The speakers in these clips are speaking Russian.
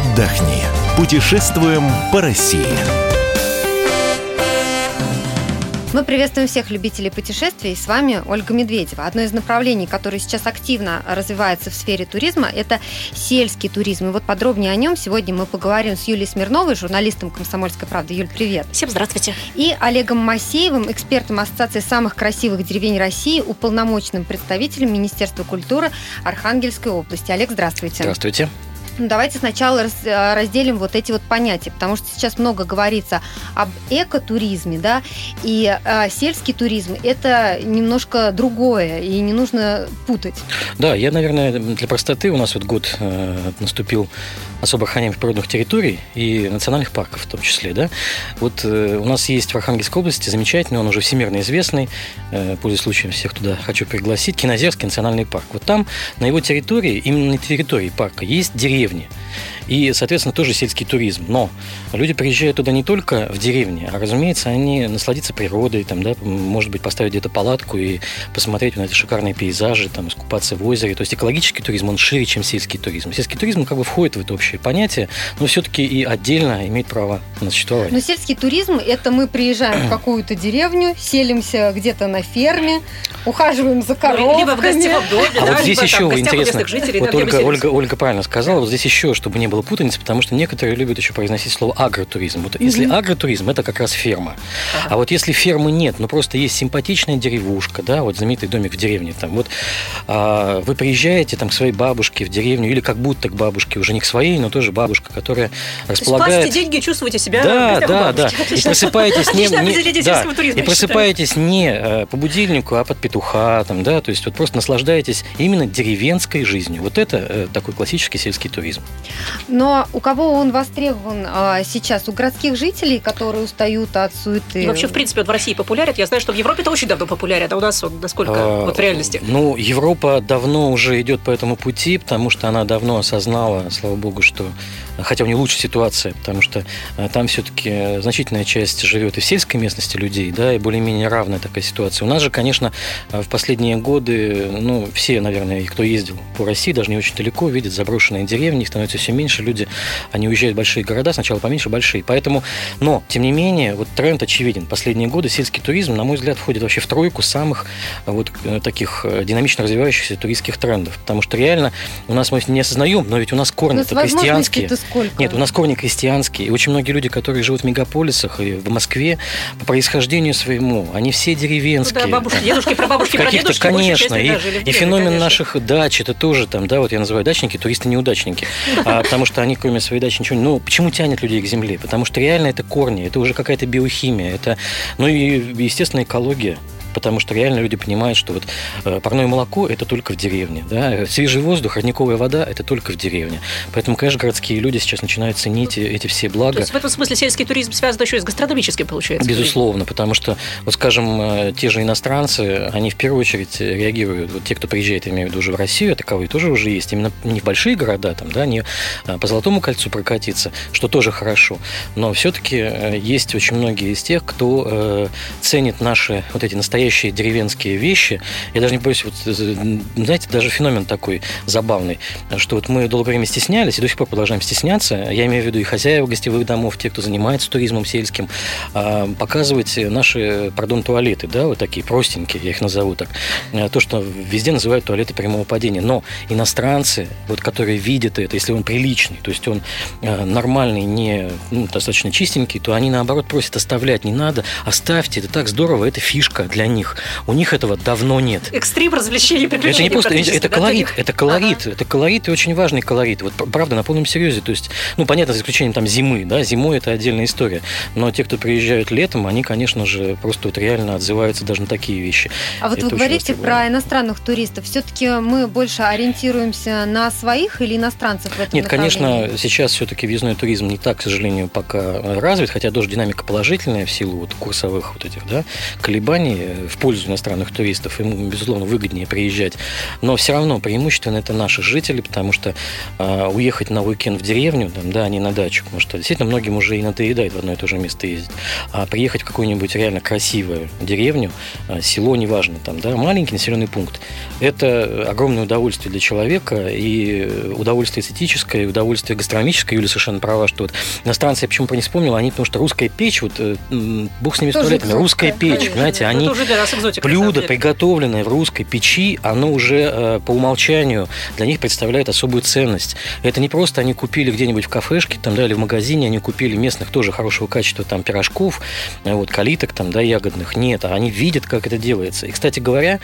отдохни. Путешествуем по России. Мы приветствуем всех любителей путешествий. С вами Ольга Медведева. Одно из направлений, которое сейчас активно развивается в сфере туризма, это сельский туризм. И вот подробнее о нем сегодня мы поговорим с Юлией Смирновой, журналистом «Комсомольской правды». Юль, привет. Всем здравствуйте. И Олегом Масеевым, экспертом Ассоциации самых красивых деревень России, уполномоченным представителем Министерства культуры Архангельской области. Олег, здравствуйте. Здравствуйте. Ну, давайте сначала э, разделим вот эти вот понятия, потому что сейчас много говорится об экотуризме, да, и э, сельский туризм – это немножко другое, и не нужно путать. Да, я, наверное, для простоты, у нас вот год э, наступил особо охраняемых природных территорий и национальных парков в том числе, да. Вот э, у нас есть в Архангельской области замечательный, он уже всемирно известный, э, пользуясь случаем всех туда хочу пригласить, Кинозерский национальный парк. Вот там, на его территории, именно на территории парка, есть деревья деревни. И, соответственно, тоже сельский туризм. Но люди приезжают туда не только в деревне, а, разумеется, они насладиться природой, там, да, может быть, поставить где-то палатку и посмотреть на эти шикарные пейзажи, там, искупаться в озере. То есть экологический туризм, он шире, чем сельский туризм. Сельский туризм как бы входит в это общее понятие, но все-таки и отдельно имеет право на существование. Но сельский туризм – это мы приезжаем в какую-то деревню, селимся где-то на ферме, ухаживаем за коровками. Либо в гостевом доме, а да, вот здесь либо, еще там, интересно, жителей, вот Ольга, Ольга, Ольга правильно сказала, вот здесь еще, чтобы не было путаницы, потому что некоторые любят еще произносить слово агротуризм. Вот mm-hmm. если агротуризм, это как раз ферма. Ага. А вот если фермы нет, ну просто есть симпатичная деревушка, да, вот знаменитый домик в деревне, там вот а, вы приезжаете там к своей бабушке в деревню или как будто к бабушке, уже не к своей, но тоже бабушка, которая располагает... Платите деньги, чувствуете себя Да, да, да. И просыпаетесь не, не, да, и просыпаетесь не э, по будильнику, а под петуха, там, да, то есть вот просто наслаждаетесь именно деревенской жизнью. Вот это э, такой классический сельский туризм. Но у кого он востребован а, сейчас? У городских жителей, которые устают от суеты? И вообще, в принципе, вот в России популярен. Я знаю, что в Европе это очень давно популярен. А у нас вот насколько а, вот в реальности? Ну, Европа давно уже идет по этому пути, потому что она давно осознала, слава богу, что хотя у нее лучшая ситуация, потому что а, там все-таки значительная часть живет и в сельской местности людей, да, и более-менее равная такая ситуация. У нас же, конечно, в последние годы, ну, все, наверное, кто ездил по России, даже не очень далеко, видят заброшенные деревни, их становится все меньше, люди, они уезжают в большие города, сначала поменьше, большие. Поэтому, но, тем не менее, вот тренд очевиден. Последние годы сельский туризм, на мой взгляд, входит вообще в тройку самых вот э, таких э, динамично развивающихся туристских трендов. Потому что реально у нас мы не осознаем, но ведь у нас корни это крестьянские. Нет, у нас корни крестьянские. И очень многие люди, которые живут в мегаполисах и в Москве, по происхождению своему, они все деревенские. Ну, да, бабушки, дедушки, прабабушки, Каких-то, конечно. И, и феномен конечно. наших дач, это тоже там, да, вот я называю дачники, туристы-неудачники. А, потому что они, кроме своей дачи, ничего не... Ну, почему тянет людей к земле? Потому что реально это корни, это уже какая-то биохимия, это, ну и, естественно, экология потому что реально люди понимают, что вот э, парное молоко – это только в деревне, да? свежий воздух, родниковая вода – это только в деревне. Поэтому, конечно, городские люди сейчас начинают ценить эти все блага. То есть в этом смысле сельский туризм связан еще и с гастрономическим, получается? Безусловно, потому что, вот скажем, э, те же иностранцы, они в первую очередь реагируют, вот те, кто приезжает, я имею в виду уже в Россию, а таковые тоже уже есть, именно не в большие города, там, да, не э, по Золотому кольцу прокатиться, что тоже хорошо, но все-таки есть очень многие из тех, кто ценит наши вот эти настоящие настоящие деревенские вещи. Я даже не боюсь, вот, э, знаете, даже феномен такой забавный, что вот мы долгое время стеснялись и до сих пор продолжаем стесняться. Я имею в виду и хозяев гостевых домов, те, кто занимается туризмом сельским, а, показывать наши, пардон, туалеты, да, вот такие простенькие, я их назову так. Э, то, что везде называют туалеты прямого падения. Но иностранцы, вот, которые видят это, если он приличный, то есть он э, нормальный, не ну, достаточно чистенький, то они наоборот просят оставлять не надо, оставьте, это так здорово, это фишка для них. У них этого давно нет. Экстрим, развлечений, приключений. Это не просто, это колорит, это колорит, ага. это колорит и очень важный колорит. Вот правда, на полном серьезе. То есть, ну, понятно, за исключением там зимы, да, зимой это отдельная история. Но те, кто приезжают летом, они, конечно же, просто вот реально отзываются даже на такие вещи. А вот это вы говорите про иностранных туристов. Все-таки мы больше ориентируемся на своих или иностранцев в этом Нет, конечно, сейчас все-таки въездной туризм не так, к сожалению, пока развит, хотя тоже динамика положительная в силу вот курсовых вот этих, да, колебаний в пользу иностранных туристов, им, безусловно, выгоднее приезжать. Но все равно преимущественно это наши жители, потому что э, уехать на уикенд в деревню, там, да, не на дачу, потому что действительно многим уже и надоедает в одно и то же место ездить. А приехать в какую-нибудь реально красивую деревню, э, село, неважно, там, да, маленький населенный пункт, это огромное удовольствие для человека, и удовольствие эстетическое, и удовольствие гастрономическое. Юля совершенно права, что вот иностранцы, я почему то не вспомнила, они, потому что русская печь, вот, бог с ними с русская печь, конечно, понимаете, они уже для нас экзотика, блюдо, приготовленное в русской печи, оно уже э, по умолчанию для них представляет особую ценность. Это не просто они купили где-нибудь в кафешке, там, да, или в магазине, они купили местных тоже хорошего качества там пирожков, э, вот, калиток там, да, ягодных. Нет, они видят, как это делается. И, кстати говоря,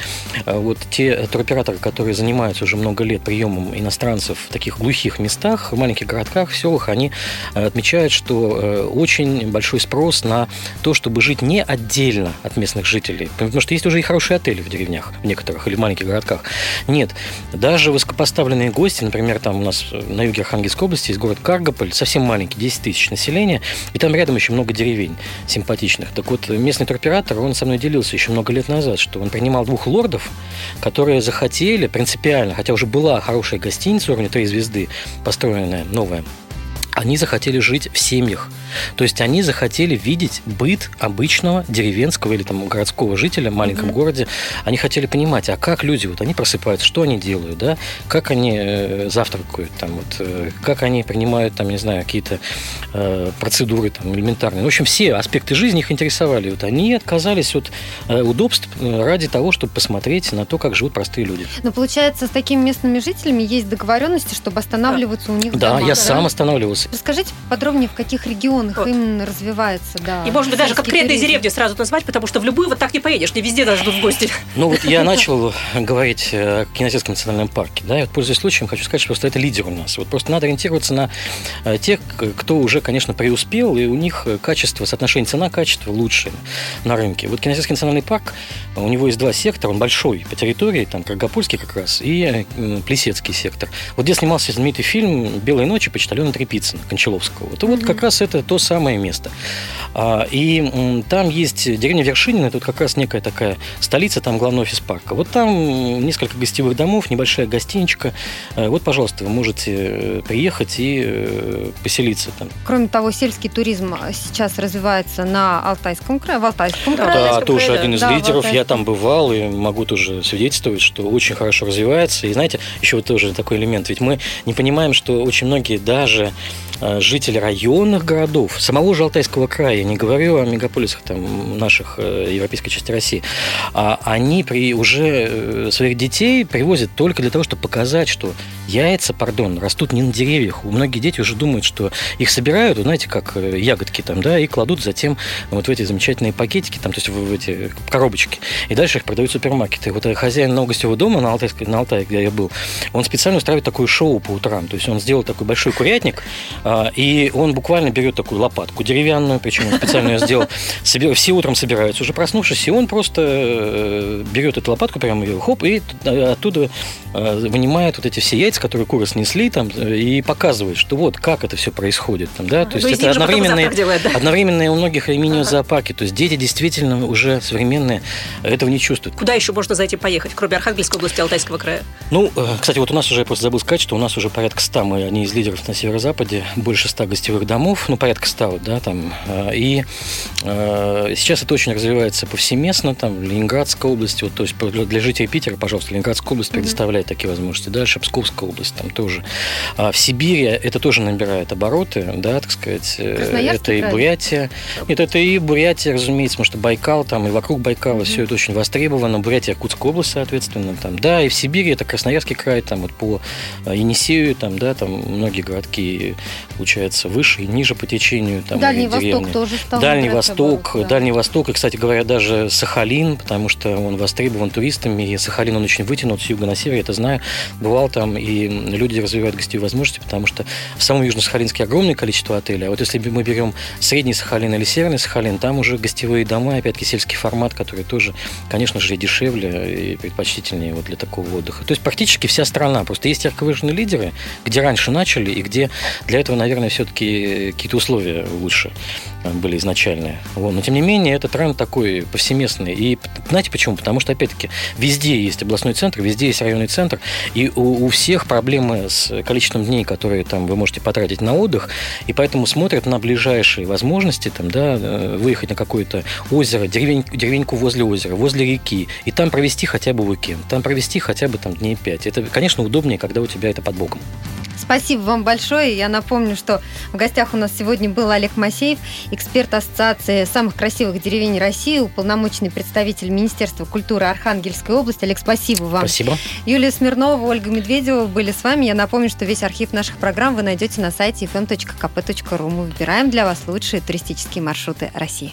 э, вот те туроператоры, которые занимаются уже много лет приемом иностранцев в таких глухих местах, в маленьких городках, в селах, они отмечают, что очень большой спрос на то, чтобы жить не отдельно от местных жителей. Потому что есть уже и хорошие отели в деревнях, в некоторых, или маленьких городках. Нет, даже высокопоставленные гости, например, там у нас на юге Архангельской области есть город Каргополь, совсем маленький, 10 тысяч населения, и там рядом еще много деревень симпатичных. Так вот, местный туроператор, он со мной делился еще много лет назад, что он принимал двух лордов, которые захотели принципиально, хотя уже была хорошая гостиница уровня 3 звезды, построенная, новая, они захотели жить в семьях. То есть они захотели видеть быт обычного деревенского или там городского жителя в маленьком mm-hmm. городе. Они хотели понимать, а как люди, вот они просыпаются, что они делают, да, как они э, завтракают, там, вот, э, как они принимают, там, не знаю, какие-то э, процедуры там, элементарные. В общем, все аспекты жизни их интересовали. Вот они отказались от э, удобств э, ради того, чтобы посмотреть на то, как живут простые люди. Но получается, с такими местными жителями есть договоренности, чтобы останавливаться да. у них Да, дома, я да? сам останавливался. Расскажите подробнее, в каких регионах вот. именно развивается, да. И, может быть, даже конкретные деревни сразу назвать, потому что в любую вот так не поедешь, не везде даже ждут в гости. Ну, вот я начал говорить о Кинотельском национальном парке, да, и вот, пользуясь случаем, хочу сказать, что просто это лидер у нас. Вот просто надо ориентироваться на э, тех, кто уже, конечно, преуспел, и у них качество, соотношение цена-качество лучше на рынке. Вот Кинотельский национальный парк, у него есть два сектора, он большой по территории, там Каргопольский как раз, и э, Плесецкий сектор. Вот где снимался знаменитый фильм «Белые ночи» почтальона Трепицына, Кончаловского. Вот, mm-hmm. вот как раз это то самое место. А, и там есть деревня Вершинина, вот как раз некая такая столица, там главный офис парка. Вот там несколько гостевых домов, небольшая гостиничка. Э, вот, пожалуйста, вы можете э, приехать и э, поселиться там. Кроме того, сельский туризм сейчас развивается на Алтайском крае, в Алтайском крае. Да, тоже один из да, лидеров. Я там бывал и могу тоже свидетельствовать, что очень хорошо развивается. И знаете, еще вот тоже такой элемент. Ведь мы не понимаем, что очень многие даже жители районных городов, самого же Алтайского края, не говорю о мегаполисах там, наших э, европейской части России, а они при, уже э, своих детей привозят только для того, чтобы показать, что яйца, пардон, растут не на деревьях. У многих дети уже думают, что их собирают, знаете, как э, ягодки там, да, и кладут затем вот в эти замечательные пакетики, там, то есть в, эти коробочки. И дальше их продают супермаркеты. Вот хозяин нового гостевого дома на, Алтайской, на Алтае, где я был, он специально устраивает такое шоу по утрам. То есть он сделал такой большой курятник, а, и он буквально берет такую лопатку деревянную, причем специально ее сделал. Все утром собираются, уже проснувшись, и он просто э, берет эту лопатку, прямо ее, хоп, и оттуда э, вынимает вот эти все яйца, которые куры снесли, там, и показывает, что вот как это все происходит. Там, да? То есть это одновременные, делает, да? одновременные у многих мини-зоопарки. То есть дети действительно уже современные этого не чувствуют. Куда еще можно зайти поехать, кроме Архангельской области, Алтайского края? Ну, э, кстати, вот у нас уже, я просто забыл сказать, что у нас уже порядка 100, мы одни из лидеров на северо-западе, больше 100 гостевых домов, ну, порядка 100, вот, да, там, и э, сейчас это очень развивается повсеместно, там, в Ленинградской области, вот, то есть для жителей Питера, пожалуйста, Ленинградская область предоставляет mm-hmm. такие возможности. Дальше Псковская область там тоже. А в Сибири это тоже набирает обороты, да, так сказать. Э, это и Бурятия. Нет, это и Бурятия, разумеется, потому что Байкал там и вокруг Байкала mm-hmm. все это очень востребовано. Бурятия, Якутская область, соответственно, там, да, и в Сибири это Красноярский край, там вот по э, Енисею, там, да, там многие городки, получается, выше и ниже по течению. Там, Дальний Восток тоже стал Дальний Восток, да. Дальний Восток, и, кстати говоря, даже Сахалин, потому что он востребован туристами, и Сахалин он очень вытянут с юга на север, я это знаю. Бывал там, и люди развивают гостевые возможности, потому что в самом Южно-Сахалинске огромное количество отелей, а вот если мы берем средний Сахалин или северный Сахалин, там уже гостевые дома, опять-таки сельский формат, который тоже, конечно же, дешевле и предпочтительнее вот для такого отдыха. То есть практически вся страна. Просто есть ярко выраженные лидеры, где раньше начали, и где для этого, наверное, все-таки какие-то условия лучше были изначальные. Вот. Но, тем не менее, это тренд такой повсеместный. И знаете почему? Потому что, опять-таки, везде есть областной центр, везде есть районный центр, и у, у всех проблемы с количеством дней, которые там вы можете потратить на отдых, и поэтому смотрят на ближайшие возможности там, да, э, выехать на какое-то озеро, деревень, деревеньку возле озера, возле реки, и там провести хотя бы уикенд, там провести хотя бы там дней пять. Это, конечно, удобнее, когда у тебя это под боком. Спасибо вам большое. Я напомню, что в гостях у нас сегодня был Олег Масеев, эксперт Ассоциации самых красивых деревень России, уполномоченный представитель Министерства культуры Архангельской области. Олег, спасибо вам. Спасибо. Юлия Смирнова, Ольга Медведева были с вами. Я напомню, что весь архив наших программ вы найдете на сайте fm.kp.ru. Мы выбираем для вас лучшие туристические маршруты России.